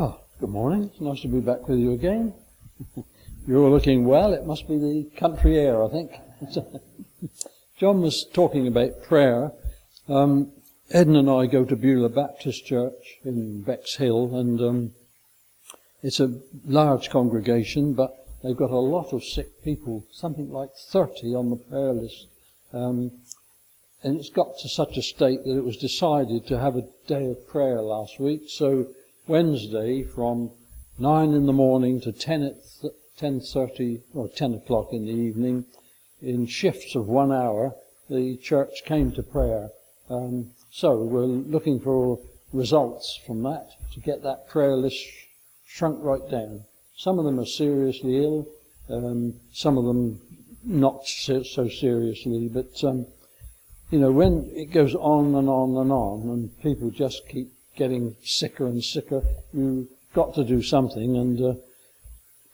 Oh, good morning. Nice to be back with you again. You're looking well. It must be the country air, I think. John was talking about prayer. Um, Ed and I go to Beulah Baptist Church in Bexhill, and um, it's a large congregation, but they've got a lot of sick people, something like 30 on the prayer list. Um, and it's got to such a state that it was decided to have a day of prayer last week. So Wednesday from 9 in the morning to 10 at 10.30 or 10 o'clock in the evening in shifts of one hour, the church came to prayer. Um, so we're looking for results from that to get that prayer list shrunk right down. Some of them are seriously ill, um, some of them not so, so seriously, but um, you know, when it goes on and on and on, and people just keep getting sicker and sicker, you've got to do something, and uh,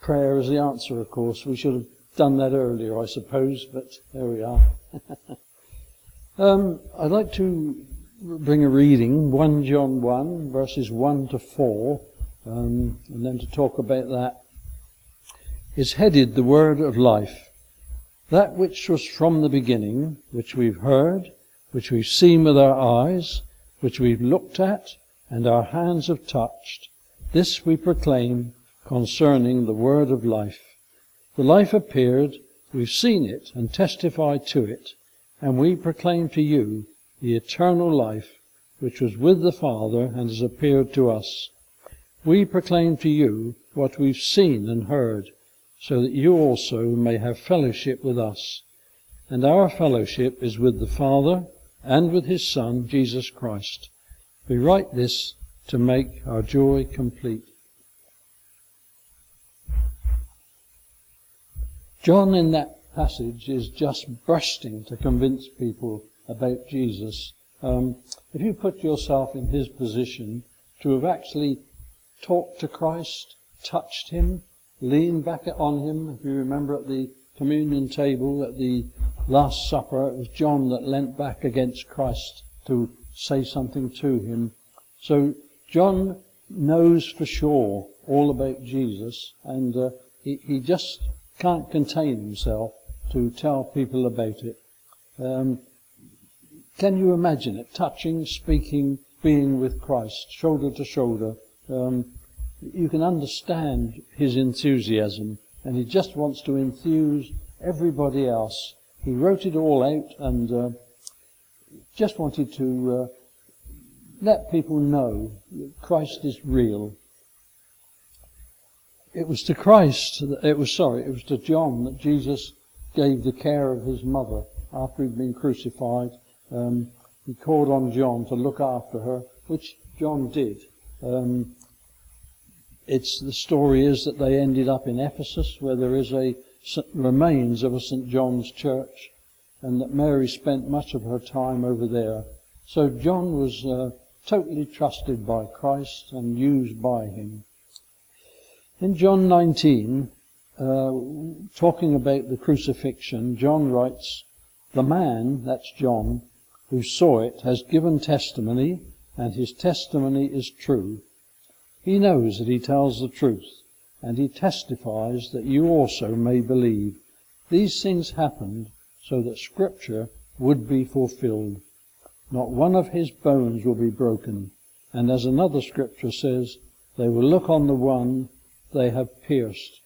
prayer is the answer, of course. We should have done that earlier, I suppose, but there we are. um, I'd like to bring a reading, 1 John 1, verses 1 to 4, um, and then to talk about that. It's headed The Word of Life. That which was from the beginning, which we've heard, which we've seen with our eyes, which we've looked at, and our hands have touched, this we proclaim concerning the word of life. The life appeared, we've seen it and testified to it, and we proclaim to you the eternal life which was with the Father and has appeared to us. We proclaim to you what we've seen and heard, so that you also may have fellowship with us. And our fellowship is with the Father and with his Son, Jesus Christ. We write this to make our joy complete. John in that passage is just bursting to convince people about Jesus. Um, if you put yourself in his position to have actually talked to Christ, touched him, leaned back on him. If you remember at the communion table at the Last Supper, it was John that leant back against Christ to say something to him. So John knows for sure all about Jesus, and uh, he, he just can't contain himself to tell people about it. Um, can you imagine it? Touching, speaking, being with Christ, shoulder to shoulder. Um, you can understand his enthusiasm, and he just wants to enthuse everybody else. He wrote it all out and uh, just wanted to uh, let people know that Christ is real. It was to Christ, that, it was, sorry, it was to John that Jesus gave the care of his mother after he'd been crucified. Um, he called on John to look after her, which John did. Um, it's the story is that they ended up in Ephesus, where there is a remains of a St John's church, and that Mary spent much of her time over there. So John was uh, totally trusted by Christ and used by him. In John 19, uh, talking about the crucifixion, John writes, "The man, that's John, who saw it, has given testimony, and his testimony is true." He knows that he tells the truth, and he testifies that you also may believe. These things happened so that Scripture would be fulfilled. Not one of his bones will be broken. And as another Scripture says, they will look on the one they have pierced.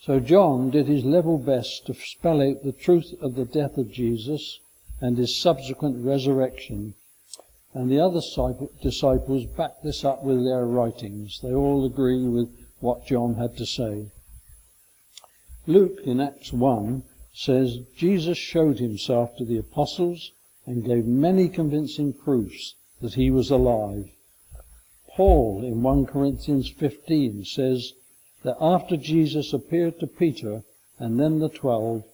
So John did his level best to spell out the truth of the death of Jesus and his subsequent resurrection and the other disciples back this up with their writings. They all agree with what John had to say. Luke in Acts 1 says Jesus showed himself to the apostles and gave many convincing proofs that he was alive. Paul in 1 Corinthians 15 says that after Jesus appeared to Peter and then the twelve,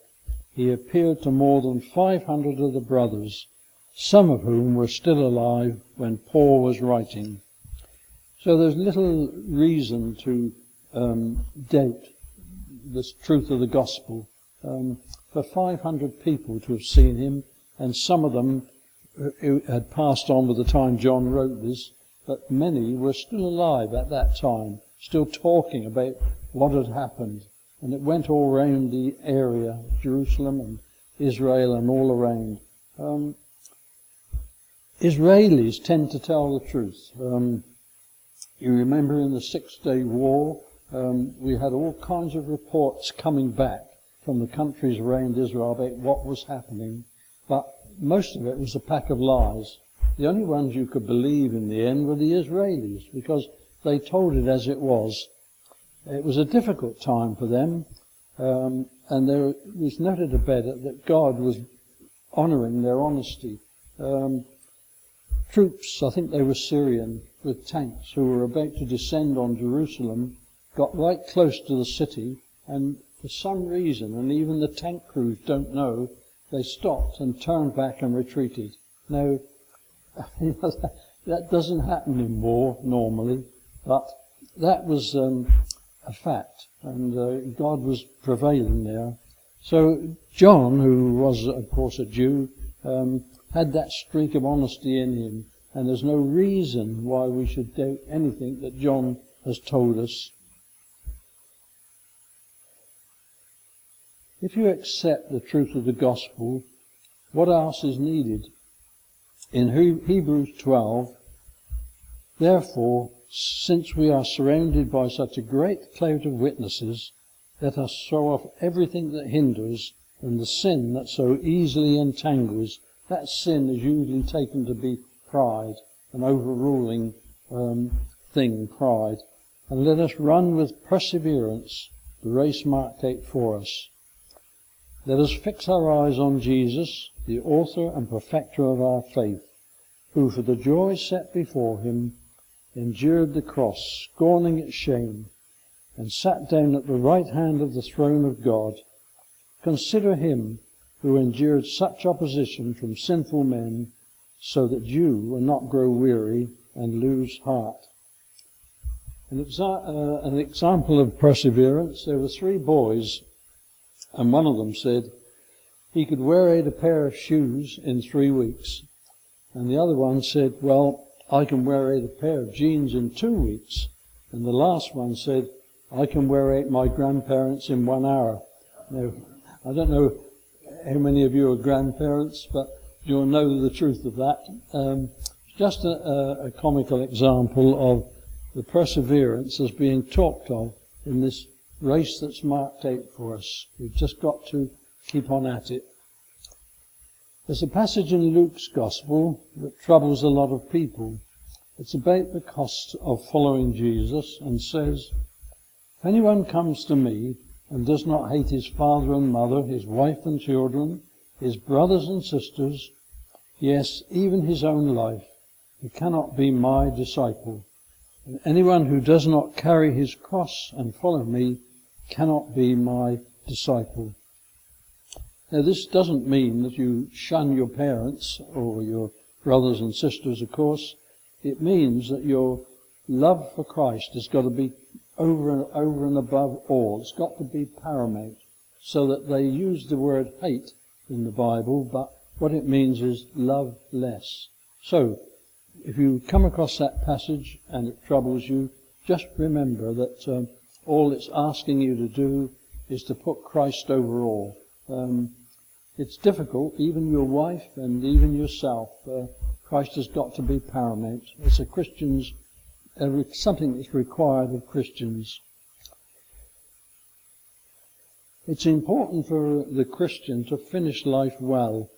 he appeared to more than 500 of the brothers some of whom were still alive when Paul was writing. So there's little reason to um, doubt the truth of the gospel. Um, for 500 people to have seen him, and some of them uh, had passed on by the time John wrote this, but many were still alive at that time, still talking about what had happened. And it went all around the area, Jerusalem and Israel and all around. Um, Israelis tend to tell the truth. Um, you remember in the Six Day War, um, we had all kinds of reports coming back from the countries around Israel about what was happening, but most of it was a pack of lies. The only ones you could believe in the end were the Israelis because they told it as it was. It was a difficult time for them, um, and there was noted about it that God was honouring their honesty. Um, troops, I think they were Syrian, with tanks who were about to descend on Jerusalem, got right close to the city, and for some reason, and even the tank crews don't know, they stopped and turned back and retreated. Now, that doesn't happen in war normally, but that was um, a fact, and uh, God was prevailing there. So John, who was, of course, a Jew, um, had that streak of honesty in him, and there's no reason why we should doubt anything that John has told us. If you accept the truth of the gospel, what else is needed? In Hebrews 12, therefore, since we are surrounded by such a great cloud of witnesses, let us throw off everything that hinders and the sin that so easily entangles that sin is usually taken to be pride, an overruling um, thing, pride. And let us run with perseverance the race marked out for us. Let us fix our eyes on Jesus, the author and perfecter of our faith, who for the joy set before him endured the cross, scorning its shame, and sat down at the right hand of the throne of God. Consider him who endured such opposition from sinful men, so that you will not grow weary and lose heart. An, exa- uh, an example of perseverance, there were three boys, and one of them said he could wear out a pair of shoes in three weeks. And the other one said, well, I can wear out a pair of jeans in two weeks. And the last one said, I can wear out my grandparents in one hour. Now, I don't know how many of you are grandparents, but you'll know the truth of that. Um, just a, a, a comical example of the perseverance as being talked of in this race that's marked out for us. We've just got to keep on at it. There's a passage in Luke's Gospel that troubles a lot of people. It's about the cost of following Jesus and says, If anyone comes to me and does not hate his father and mother, his wife and children, his brothers and sisters, yes, even his own life, he cannot be my disciple. And anyone who does not carry his cross and follow me cannot be my disciple. Now this doesn't mean that you shun your parents or your brothers and sisters, of course. It means that your love for Christ has got to be over and over and above all. It's got to be paramount. So that they use the word hate in the Bible, but what it means is love less. So, if you come across that passage and it troubles you, just remember that um, all it's asking you to do is to put Christ over all. Um, it's difficult, even your wife and even yourself. Uh, Christ has got to be paramount. It's a Christian's something that's required of Christians. It's important for the Christian to finish life well.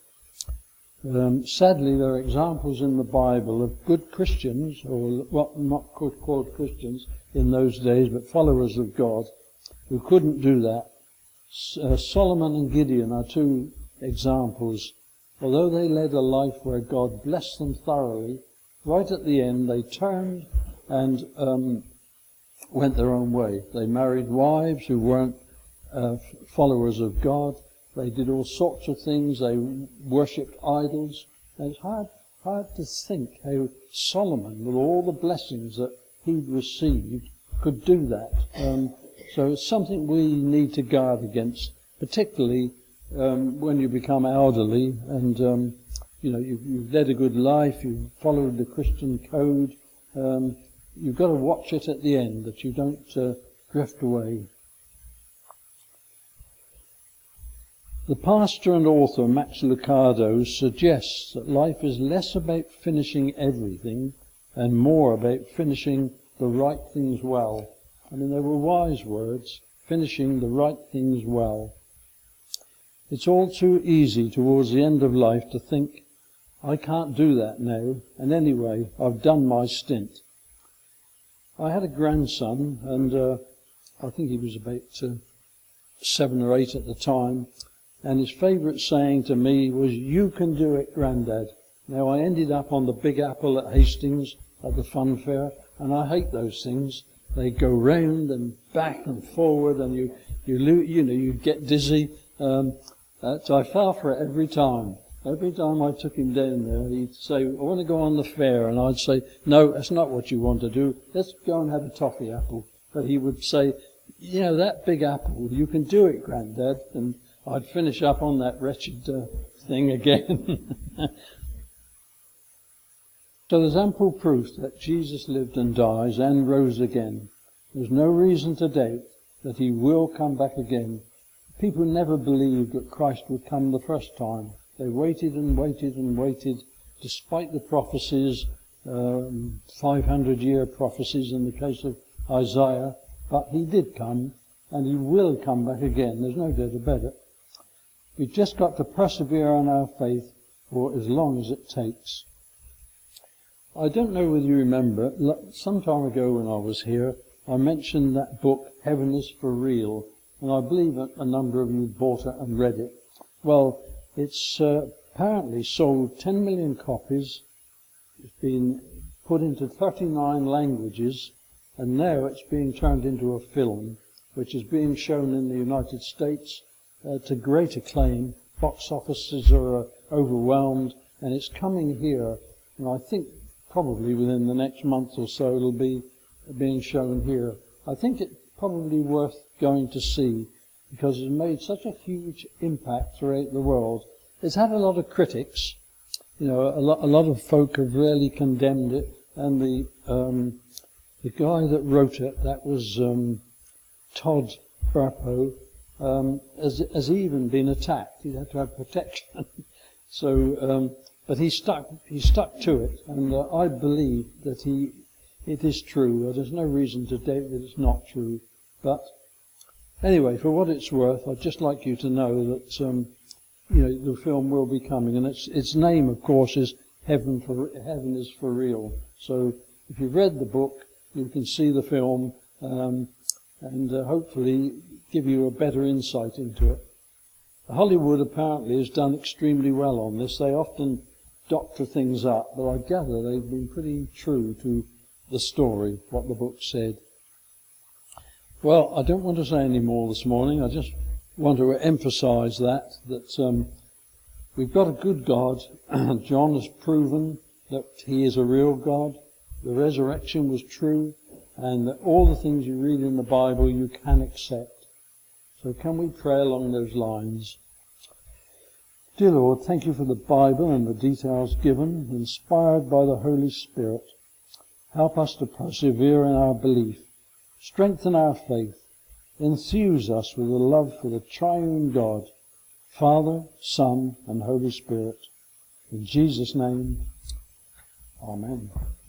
Um, sadly, there are examples in the Bible of good Christians, or what not called Christians in those days, but followers of God, who couldn't do that. Uh, Solomon and Gideon are two examples. Although they led a life where God blessed them thoroughly, right at the end they turned and um, went their own way. They married wives who weren't uh, followers of God. They did all sorts of things. They worshipped idols. And it's hard, hard to think how Solomon, with all the blessings that he'd received, could do that. Um, so it's something we need to guard against, particularly um, when you become elderly and um, you know you've, you've led a good life, you've followed the Christian code, um, you've got to watch it at the end that you don't uh, drift away. The pastor and author Max Lucado suggests that life is less about finishing everything and more about finishing the right things well. I mean, they were wise words, finishing the right things well. It's all too easy towards the end of life to think, I can't do that now, and anyway, I've done my stint. I had a grandson, and uh, I think he was about uh, seven or eight at the time, and his favourite saying to me was, You can do it, Grandad. Now, I ended up on the Big Apple at Hastings at the fun fair, and I hate those things. They go round and back and forward, and you, you, you know, you get dizzy. Um, uh, so I fell for it every time. Every time I took him down there, he'd say, I want to go on the fair. And I'd say, no, that's not what you want to do. Let's go and have a toffee apple. But he would say, you know, that big apple, you can do it, Grandad. And I'd finish up on that wretched uh, thing again. so there's ample proof that Jesus lived and dies and rose again. There's no reason to doubt that he will come back again. People never believed that Christ would come the first time. They waited and waited and waited, despite the prophecies, um, 500 year prophecies in the case of Isaiah. But he did come, and he will come back again. There's no doubt about it. We've just got to persevere on our faith for as long as it takes. I don't know whether you remember, some time ago when I was here, I mentioned that book, Heaven is for Real, and I believe a number of you bought it and read it. Well, it's uh, apparently sold 10 million copies. It's been put into 39 languages, and now it's being turned into a film, which is being shown in the United States, uh, to great acclaim. Box offices are uh, overwhelmed, and it's coming here. And I think probably within the next month or so it'll be being shown here. I think it's probably worth going to see because it's made such a huge impact throughout the world. It's had a lot of critics. You know, a lot, a lot of folk have really condemned it, and the um, the guy that wrote it, that was um, Todd Burpo, um, has, has even been attacked. He had to have protection. so, um, but he stuck, he stuck to it, and uh, I believe that he, it is true. There's no reason to doubt that it's not true. But anyway, for what it's worth, I'd just like you to know that um, you know the film will be coming, and its its name, of course, is Heaven for Heaven is for Real. So if you've read the book, you can see the film, um, and uh, hopefully give you a better insight into it. Hollywood apparently has done extremely well on this. They often doctor things up, but I gather they've been pretty true to the story, what the book said. Well, I don't want to say any more this morning. I just want to emphasize that, that um, we've got a good God. John has proven that he is a real God. The resurrection was true, and that all the things you read in the Bible you can accept. So can we pray along those lines? Dear Lord, thank you for the Bible and the details given, inspired by the Holy Spirit. Help us to persevere in our belief, strengthen our faith, enthuse us with a love for the triune God, Father, Son, and Holy Spirit. In Jesus' name, Amen.